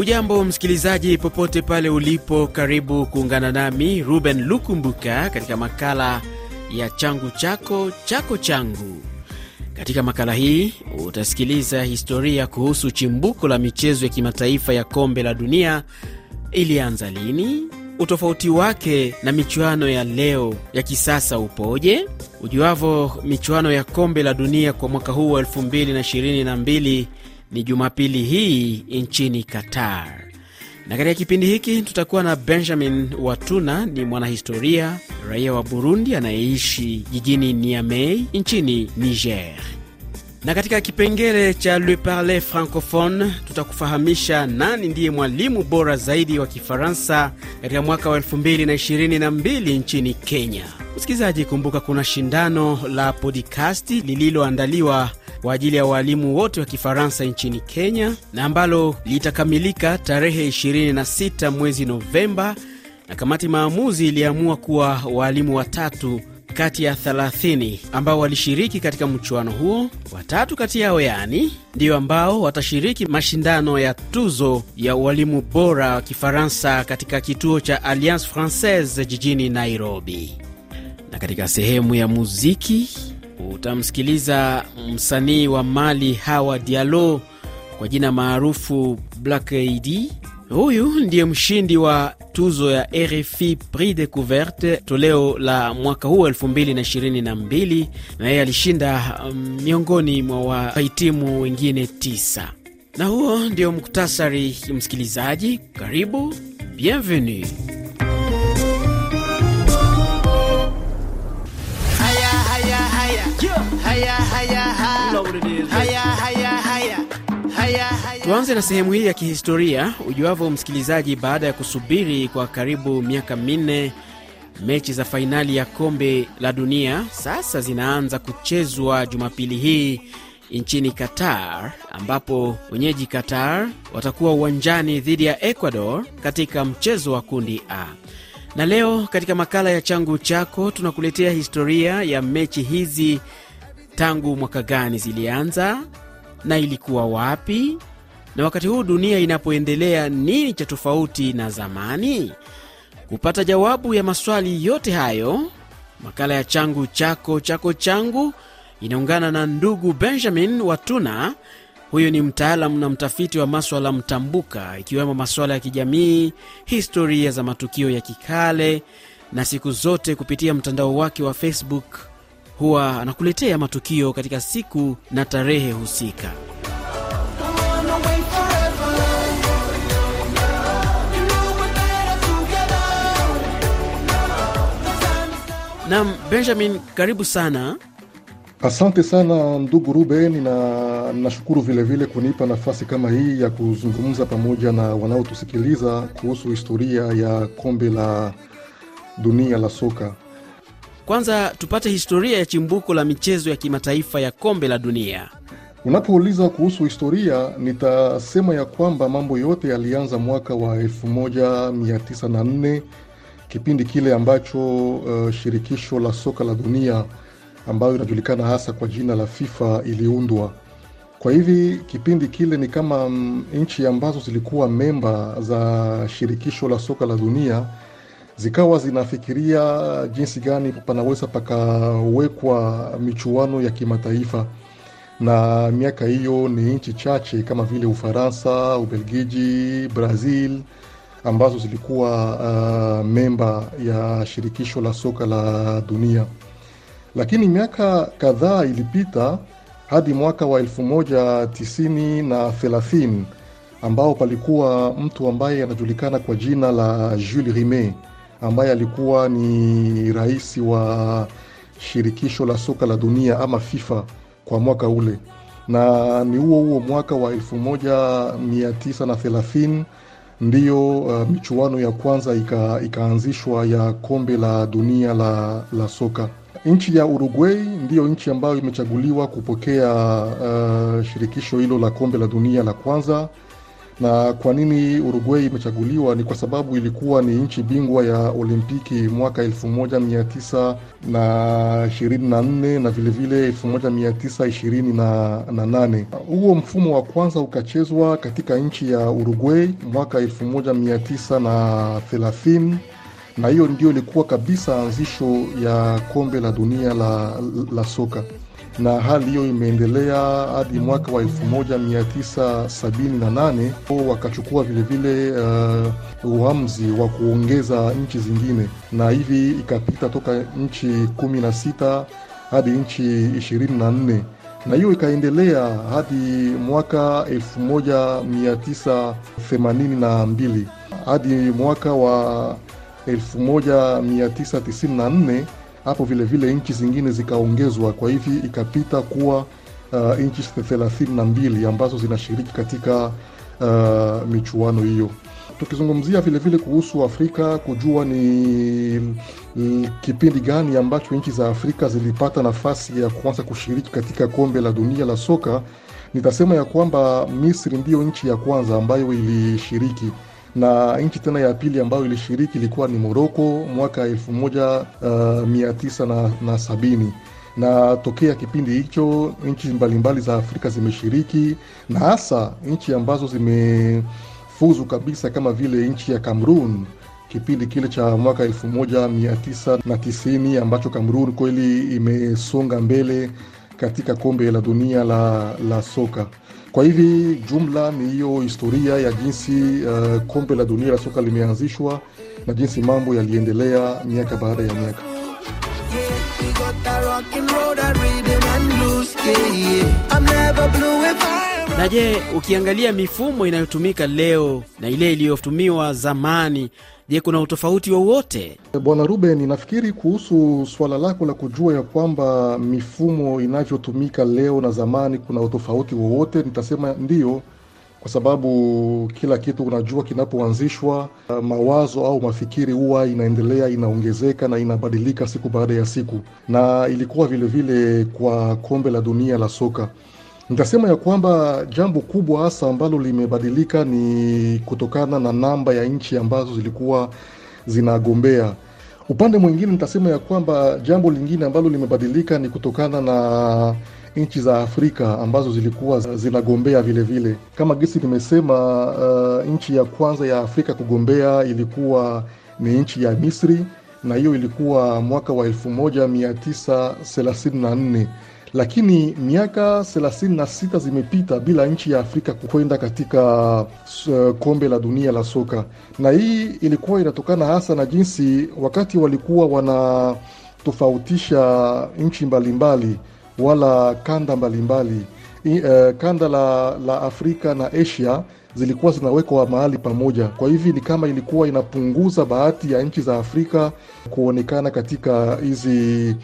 Hujambo msikilizaji, popote pale ulipo, karibu kuungana nami Ruben Lukumbuka katika makala ya changu chako chako changu. Katika makala hii utasikiliza historia kuhusu chimbuko la michezo ya kimataifa ya kombe la dunia. Ilianza lini? Utofauti wake na michuano ya leo ya kisasa upoje? Ujuavo, michuano ya kombe la dunia kwa mwaka huu wa 2022 ni Jumapili hii nchini Qatar, na katika kipindi hiki tutakuwa na Benjamin Watuna, ni mwanahistoria raia wa Burundi anayeishi jijini Niamey nchini Niger na katika kipengele cha Le Parler Francophone tutakufahamisha nani ndiye mwalimu bora zaidi wa Kifaransa katika mwaka wa 2022 nchini Kenya. Msikilizaji, kumbuka kuna shindano la podikasti lililoandaliwa kwa ajili ya waalimu wote wa Kifaransa nchini Kenya na ambalo litakamilika tarehe 26 mwezi Novemba, na kamati maamuzi iliamua kuwa waalimu watatu kati ya 30 ambao walishiriki katika mchuano huo, watatu kati yao yaani ndiyo ambao watashiriki mashindano ya tuzo ya ualimu bora wa Kifaransa katika kituo cha Alliance Francaise jijini Nairobi. Na katika sehemu ya muziki utamsikiliza msanii wa Mali Hawa Diallo kwa jina maarufu Black AD. Huyu ndiye mshindi wa tuzo ya RFI Prix Decouverte toleo la mwaka huu 2022 na yeye alishinda um, miongoni mwa wahitimu wengine tisa. Na huo ndio muktasari, msikilizaji. Karibu, bienvenue. Tuanze na sehemu hii ya kihistoria. Ujuavyo msikilizaji, baada ya kusubiri kwa karibu miaka minne, mechi za fainali ya kombe la dunia sasa zinaanza kuchezwa Jumapili hii nchini Qatar, ambapo wenyeji Qatar watakuwa uwanjani dhidi ya Ecuador katika mchezo wa kundi A. Na leo katika makala ya changu chako tunakuletea historia ya mechi hizi, tangu mwaka gani zilianza na ilikuwa wapi, na wakati huu dunia inapoendelea, nini cha tofauti na zamani? Kupata jawabu ya maswali yote hayo, makala ya changu chako chako changu inaungana na ndugu Benjamin Watuna. Huyu ni mtaalamu na mtafiti wa maswala mtambuka, ikiwemo maswala ya kijamii, historia za matukio ya kikale, na siku zote kupitia mtandao wake wa Facebook huwa anakuletea matukio katika siku na tarehe husika. Nam Benjamin, karibu sana. Asante sana ndugu Ruben, na nashukuru vilevile kunipa nafasi kama hii ya kuzungumza pamoja na wanaotusikiliza kuhusu historia ya kombe la dunia la soka. Kwanza tupate historia ya chimbuko la michezo ya kimataifa ya kombe la dunia. Unapouliza kuhusu historia, nitasema ya kwamba mambo yote yalianza mwaka wa 1904 kipindi kile ambacho uh, shirikisho la soka la dunia ambayo inajulikana hasa kwa jina la FIFA iliundwa. Kwa hivi kipindi kile ni kama mm, nchi ambazo zilikuwa memba za shirikisho la soka la dunia zikawa zinafikiria jinsi gani panaweza pakawekwa michuano ya kimataifa, na miaka hiyo ni nchi chache kama vile Ufaransa, Ubelgiji, Brazil ambazo zilikuwa uh, memba ya shirikisho la soka la dunia. Lakini miaka kadhaa ilipita hadi mwaka wa elfu moja tisini na thelathini ambao palikuwa mtu ambaye anajulikana kwa jina la Jules Rimet ambaye alikuwa ni rais wa shirikisho la soka la dunia ama FIFA kwa mwaka ule, na ni huo huo mwaka wa 1930 ndiyo uh, michuano ya kwanza ika, ikaanzishwa ya kombe la dunia la, la soka. Nchi ya Uruguay ndiyo nchi ambayo imechaguliwa kupokea uh, shirikisho hilo la kombe la dunia la kwanza Na kwa nini Uruguay imechaguliwa? Ni kwa sababu ilikuwa ni nchi bingwa ya Olimpiki mwaka 1924 na vilevile 1928. Huo mfumo wa kwanza ukachezwa katika nchi ya Uruguay mwaka 1930 na hiyo ndio ilikuwa kabisa anzisho ya kombe la dunia la, la soka na hali hiyo imeendelea hadi mwaka wa 1978 wakachukua vilevile uh, uamuzi wa kuongeza nchi zingine, na hivi ikapita toka nchi 16 hadi nchi 24 na hiyo ikaendelea hadi mwaka 1982 hadi mwaka wa 1994 hapo vilevile nchi zingine zikaongezwa, kwa hivi ikapita kuwa uh, nchi thelathini na mbili ambazo zinashiriki katika uh, michuano hiyo. Tukizungumzia vilevile kuhusu Afrika, kujua ni kipindi gani ambacho nchi za Afrika zilipata nafasi ya kuanza kushiriki katika kombe la dunia la soka, nitasema ya kwamba Misri ndiyo nchi ya kwanza ambayo ilishiriki na nchi tena ya pili ambayo ilishiriki ilikuwa ni Moroko mwaka elfu moja uh, mia tisa na, tokea kipindi hicho nchi mbalimbali za Afrika zimeshiriki na hasa nchi ambazo zimefuzu kabisa kama vile nchi ya Cameroon kipindi kile cha mwaka elfu moja mia tisa na tisini ambacho Cameroon kweli imesonga mbele katika kombe la dunia la, la soka. Kwa hivi jumla ni hiyo historia ya jinsi uh, kombe la dunia la soka limeanzishwa na jinsi mambo yaliendelea miaka baada ya miaka. Na je, ukiangalia mifumo inayotumika leo na ile iliyotumiwa zamani, je, kuna utofauti wowote? Bwana Ruben, nafikiri kuhusu swala lako la kujua ya kwamba mifumo inavyotumika leo na zamani kuna utofauti wowote, nitasema ndiyo, kwa sababu kila kitu unajua, kinapoanzishwa mawazo au mafikiri huwa inaendelea inaongezeka na inabadilika siku baada ya siku, na ilikuwa vilevile vile kwa kombe la dunia la soka. Nitasema ya kwamba jambo kubwa hasa ambalo limebadilika ni kutokana na namba ya nchi ambazo zilikuwa zinagombea. Upande mwingine, nitasema ya kwamba jambo lingine ambalo limebadilika ni kutokana na nchi za Afrika ambazo zilikuwa zinagombea vilevile vile. Kama gisi nimesema, uh, nchi ya kwanza ya Afrika kugombea ilikuwa ni nchi ya Misri na hiyo ilikuwa mwaka wa 1934 lakini miaka 36 zimepita bila nchi ya Afrika kwenda katika uh, kombe la dunia la soka, na hii ilikuwa inatokana hasa na jinsi wakati walikuwa wanatofautisha nchi mbalimbali wala kanda mbalimbali mbali. Uh, kanda la, la Afrika na Asia zilikuwa zinawekwa mahali pamoja. Kwa hivi ni kama ilikuwa inapunguza bahati ya nchi za Afrika kuonekana katika hizi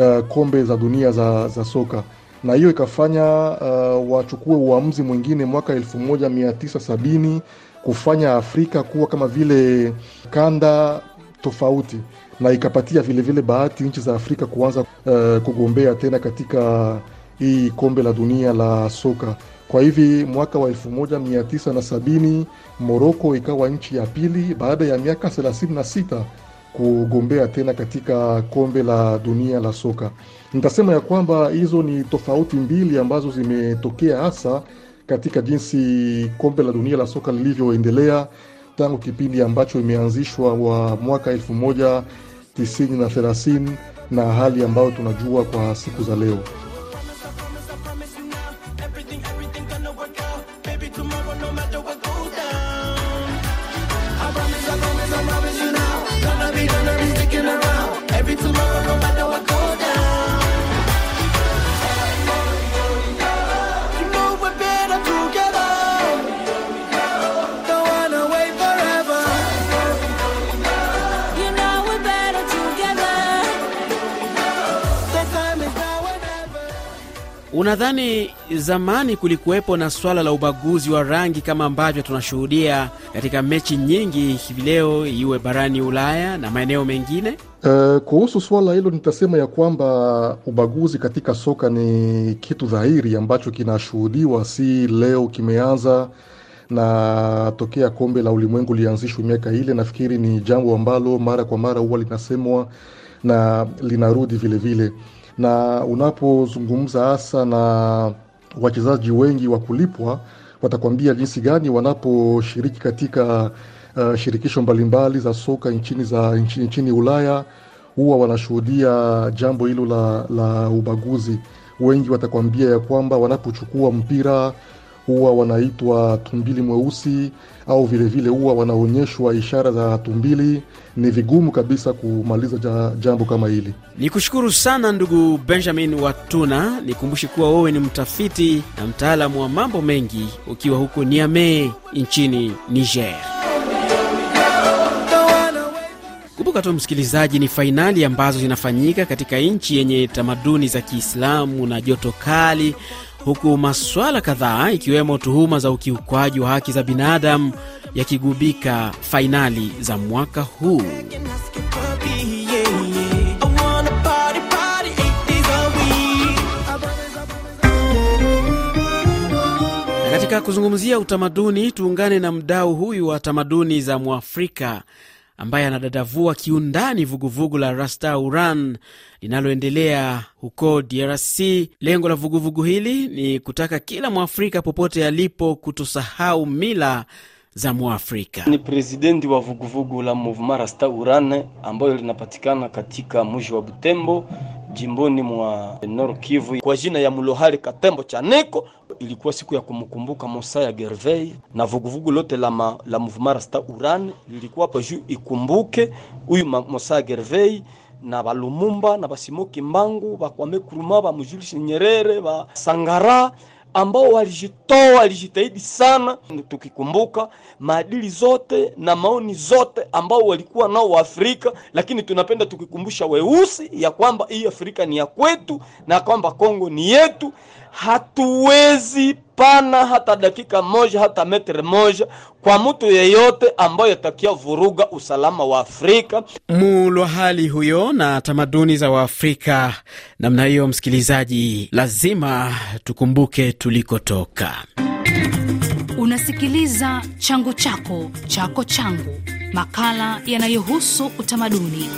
uh, kombe za dunia za, za soka na hiyo ikafanya uh, wachukue uamuzi mwingine mwaka 1970 kufanya Afrika kuwa kama vile kanda tofauti, na ikapatia vilevile vile bahati nchi za Afrika kuanza uh, kugombea tena katika hii kombe la dunia la soka. Kwa hivi mwaka wa 1970 Moroko ikawa nchi ya pili baada ya miaka 36 kugombea tena katika kombe la dunia la soka. Nitasema ya kwamba hizo ni tofauti mbili ambazo zimetokea hasa katika jinsi kombe la dunia la soka lilivyoendelea tangu kipindi ambacho imeanzishwa wa mwaka elfu moja tisini na thelathini na hali ambayo tunajua kwa siku za leo. Unadhani zamani kulikuwepo na swala la ubaguzi wa rangi kama ambavyo tunashuhudia katika mechi nyingi hivi leo, iwe barani Ulaya na maeneo mengine? Uh, kuhusu swala hilo nitasema ya kwamba ubaguzi katika soka ni kitu dhahiri ambacho kinashuhudiwa, si leo kimeanza, na tokea kombe la ulimwengu lianzishwe miaka ile, nafikiri ni jambo ambalo mara kwa mara huwa linasemwa na linarudi vilevile vile, na unapozungumza hasa na wachezaji wengi wa kulipwa watakwambia jinsi gani wanaposhiriki katika uh, shirikisho mbalimbali za soka nchini za nchini, nchini Ulaya huwa wanashuhudia jambo hilo la, la ubaguzi. Wengi watakwambia ya kwamba wanapochukua mpira huwa wanaitwa tumbili mweusi au vilevile huwa wanaonyeshwa ishara za tumbili. Ni vigumu kabisa kumaliza ja, jambo kama hili. Ni kushukuru sana ndugu Benjamin Watuna. Nikumbushe kuwa wewe ni mtafiti na mtaalamu wa mambo mengi ukiwa huko Niamey nchini Niger. Kumbuka tu msikilizaji, ni fainali ambazo zinafanyika katika nchi yenye tamaduni za Kiislamu na joto kali, huku maswala kadhaa ikiwemo tuhuma za ukiukwaji wa haki za binadamu yakigubika fainali za mwaka huu. Katika kuzungumzia utamaduni, tuungane na mdau huyu wa tamaduni za Mwafrika ambaye anadadavua kiundani vuguvugu la Rasta Uran linaloendelea huko DRC. Lengo la vuguvugu hili ni kutaka kila Mwafrika popote alipo kutosahau mila za Mwafrika. Ni presidenti wa vuguvugu la Mouvement Rasta Uran ambayo linapatikana katika mji wa Butembo jimboni mwa Nord Kivu kwa jina ya Mulohali Katembo Chaneko. Ilikuwa siku ya kumkumbuka Mosaya Gervey na vuguvugu lote la, ma, la Mouvement Rasta Uran lilikuwa hapa juu ikumbuke huyu Mosaya Gervey na balumumba na basimoki mbangu bakwame kuruma Bamujulishi Nyerere ba Sangara ambao walijitoa walijitahidi sana, tukikumbuka maadili zote na maoni zote ambao walikuwa nao Waafrika, lakini tunapenda tukikumbusha weusi ya kwamba hii Afrika ni ya kwetu na kwamba Kongo ni yetu. Hatuwezi pana hata dakika moja hata metre moja kwa mtu yeyote ambayo atakia vuruga usalama wa Afrika. Mulwa hali huyo na tamaduni za Waafrika namna hiyo, msikilizaji, lazima tukumbuke tulikotoka. Unasikiliza changu chako chako changu, makala yanayohusu utamaduni.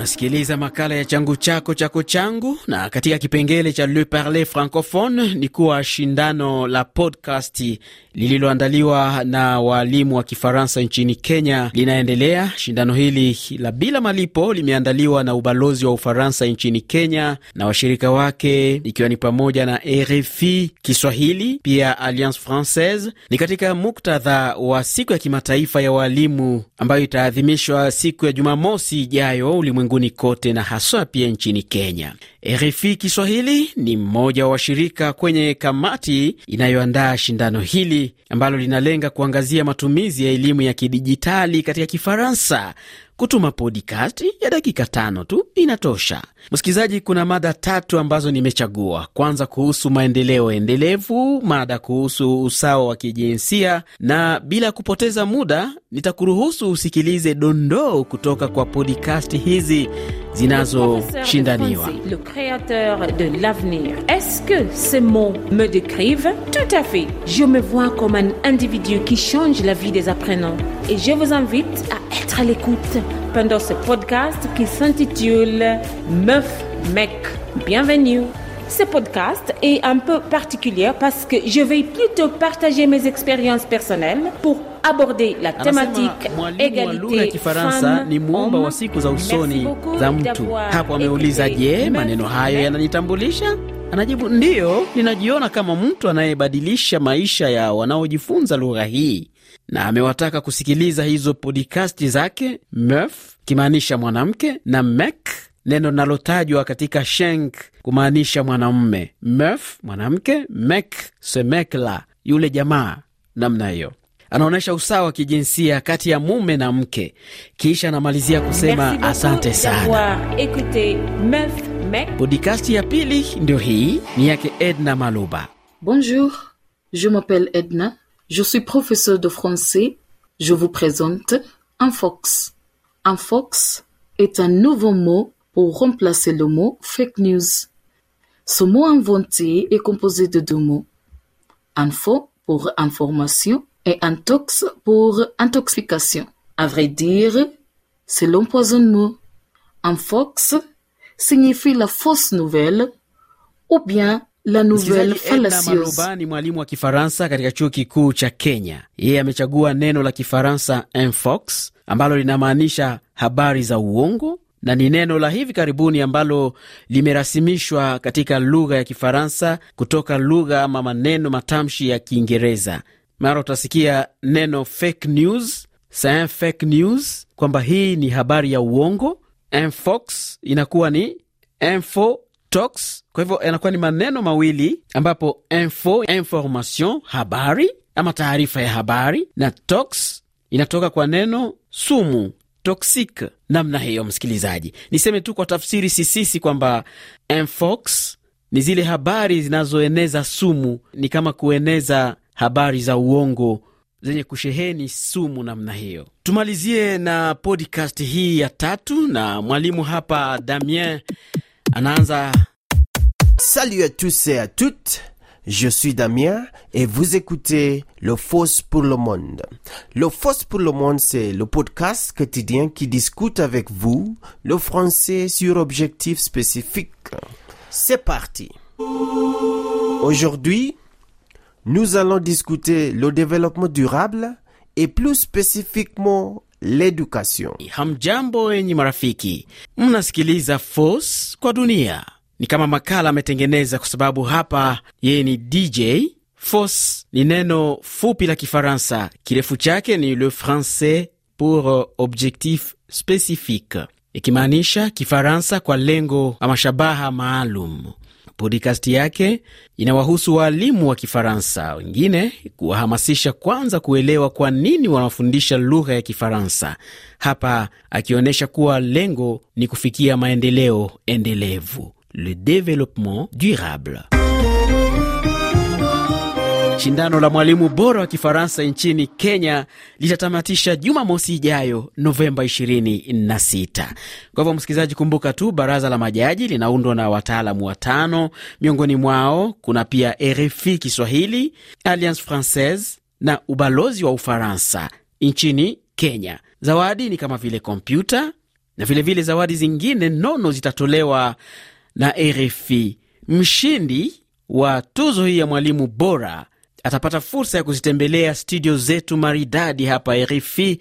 Unasikiliza makala ya changu chako chako changu, na katika kipengele cha Le Parler Francophone ni kuwa shindano la podcast lililoandaliwa na waalimu wa Kifaransa nchini Kenya linaendelea. Shindano hili la bila malipo limeandaliwa na ubalozi wa Ufaransa nchini Kenya na washirika wake, ikiwa ni pamoja na RFI Kiswahili, pia Alliance Francaise. Ni katika muktadha wa siku ya kimataifa ya waalimu ambayo itaadhimishwa siku ya Jumamosi ijayo ulimwenguni kote na haswa pia nchini Kenya. RFI Kiswahili ni mmoja wa washirika kwenye kamati inayoandaa shindano hili ambalo linalenga kuangazia matumizi ya elimu ya kidijitali katika Kifaransa. Kutuma podikasti ya dakika tano tu inatosha. Msikilizaji, kuna mada tatu ambazo nimechagua. Kwanza kuhusu maendeleo endelevu, mada kuhusu usawa wa kijinsia, na bila kupoteza muda nitakuruhusu usikilize dondoo kutoka kwa podikasti hizi zinazoshindaniwa. Pendant ce podcast qui s'intitule Meuf Mec. Bienvenue. Ce podcast est un peu particulier parce que je vais plutôt partager mes expériences personnelles pour aborder la thématique mwalimu wa lugha ya Kifaransa ni muumba wa siku za usoni za mtu. Hapo ameuliza, je, maneno hayo yananitambulisha? Anajibu, ndiyo, ninajiona kama mtu anayebadilisha maisha ya wanaojifunza lugha hii, na amewataka kusikiliza hizo podikasti zake, MEF kimaanisha mwanamke na mek neno linalotajwa katika shenk kumaanisha mwanamume, MEF mwanamke, mek semekla yule jamaa, namna hiyo. Anaonyesha usawa wa kijinsia kati ya mume na mke, kisha anamalizia kusema asante sana. Podikasti ya pili ndio hii, ni yake Edna Maluba. Bonjour, je m'appelle Edna, je suis professeur de français. Je vous présente un fox. Un fox est un nouveau mot pour remplacer le mot fake news. Ce mot inventé est composé de deux mots. info pour information et intox pour intoxication. À vrai dire, c'est l'empoisonnement. Infox signifie la fausse nouvelle ou bien la nouvelle fallacieuse. Maroba ni mwalimu wa Kifaransa katika chuo kikuu cha Kenya. Yeye amechagua neno la Kifaransa infox ambalo linamaanisha habari za uongo na ni neno la hivi karibuni ambalo limerasimishwa katika lugha ya Kifaransa kutoka lugha ama maneno matamshi ya Kiingereza. Mara utasikia neno fake news, sans fake news, kwamba hii ni habari ya uongo. Infox inakuwa ni info tox. Kwa hivyo yanakuwa ni maneno mawili ambapo info, information, habari ama taarifa ya habari, na tox inatoka kwa neno sumu toxic. Namna hiyo, msikilizaji, niseme tu kwa tafsiri sisisi kwamba infox ni zile habari zinazoeneza sumu, ni kama kueneza habari za uongo zenye kusheheni sumu namna hiyo. Tumalizie na podcast hii ya tatu, na mwalimu hapa Damien anaanza Salut à tous et à toutes, je suis Damien et vous écoutez Le Fausse pour le Monde. Le Fausse pour le Monde, c'est le podcast quotidien qui discute avec vous le français sur objectifs spécifiques. C'est parti. Aujourd'hui, nous allons discuter le développement durable et plus spécifiquement l'éducation. Hamjambo enyi marafiki, mnasikiliza Force kwa dunia. Ni kama makala ametengeneza, kwa sababu hapa yeye ni DJ. Force ni neno fupi la Kifaransa, kirefu chake ni le français pour objectif spécifique, ikimaanisha Kifaransa kwa lengo ama shabaha maalum. Podcast yake inawahusu waalimu wa Kifaransa wengine, kuwahamasisha kwanza kuelewa kwa nini wanafundisha lugha ya Kifaransa, hapa akionyesha kuwa lengo ni kufikia maendeleo endelevu, le developpement durable. Shindano la mwalimu bora wa Kifaransa nchini Kenya litatamatisha Jumamosi ijayo Novemba 26. Kwa hivyo, msikilizaji, kumbuka tu baraza la majaji linaundwa na wataalamu watano. Miongoni mwao kuna pia RFI Kiswahili, Alliance Francaise na ubalozi wa Ufaransa nchini Kenya. Zawadi ni kama vile kompyuta na vilevile vile zawadi zingine nono zitatolewa na RFI. Mshindi wa tuzo hii ya mwalimu bora atapata fursa ya kuzitembelea studio zetu maridadi hapa RFI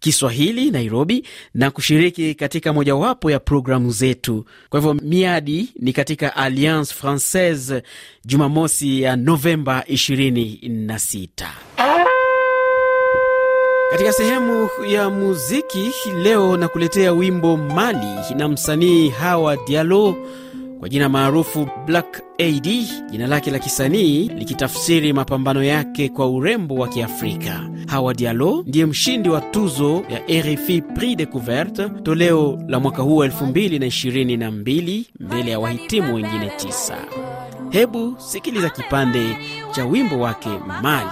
Kiswahili Nairobi, na kushiriki katika mojawapo ya programu zetu. Kwa hivyo miadi ni katika Alliance Francaise Jumamosi ya Novemba 26. Katika sehemu ya muziki leo na kuletea wimbo Mali na msanii Hawa Diallo kwa jina maarufu Black AD, jina lake la kisanii likitafsiri mapambano yake kwa urembo wa Kiafrika. Hawa Diallo ndiye mshindi wa tuzo ya RFI Prix Decouverte toleo la mwaka huu 2022 mbele ya wahitimu wengine tisa. Hebu sikiliza kipande cha wimbo wake Mali.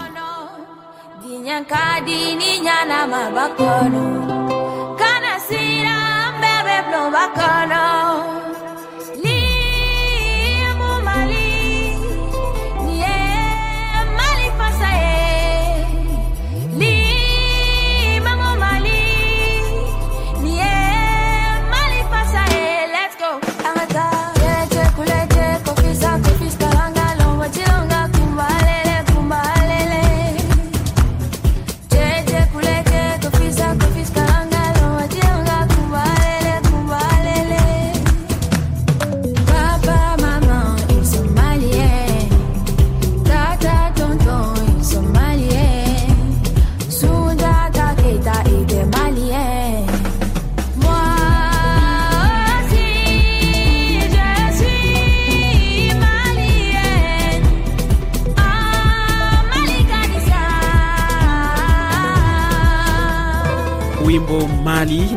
Kana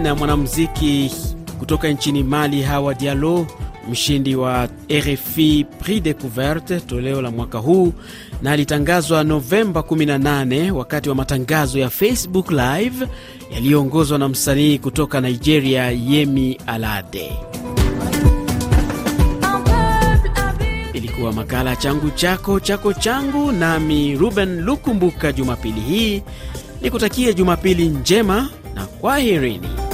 na mwanamuziki kutoka nchini Mali Hawa Diallo, mshindi wa RFI Prix Decouverte toleo la mwaka huu, na alitangazwa Novemba 18 wakati wa matangazo ya Facebook Live yaliyoongozwa na msanii kutoka Nigeria Yemi Alade. Un peuple, un but wa makala changu chako chako changu, nami Ruben Lukumbuka. Jumapili hii nikutakie Jumapili njema na kwaherini.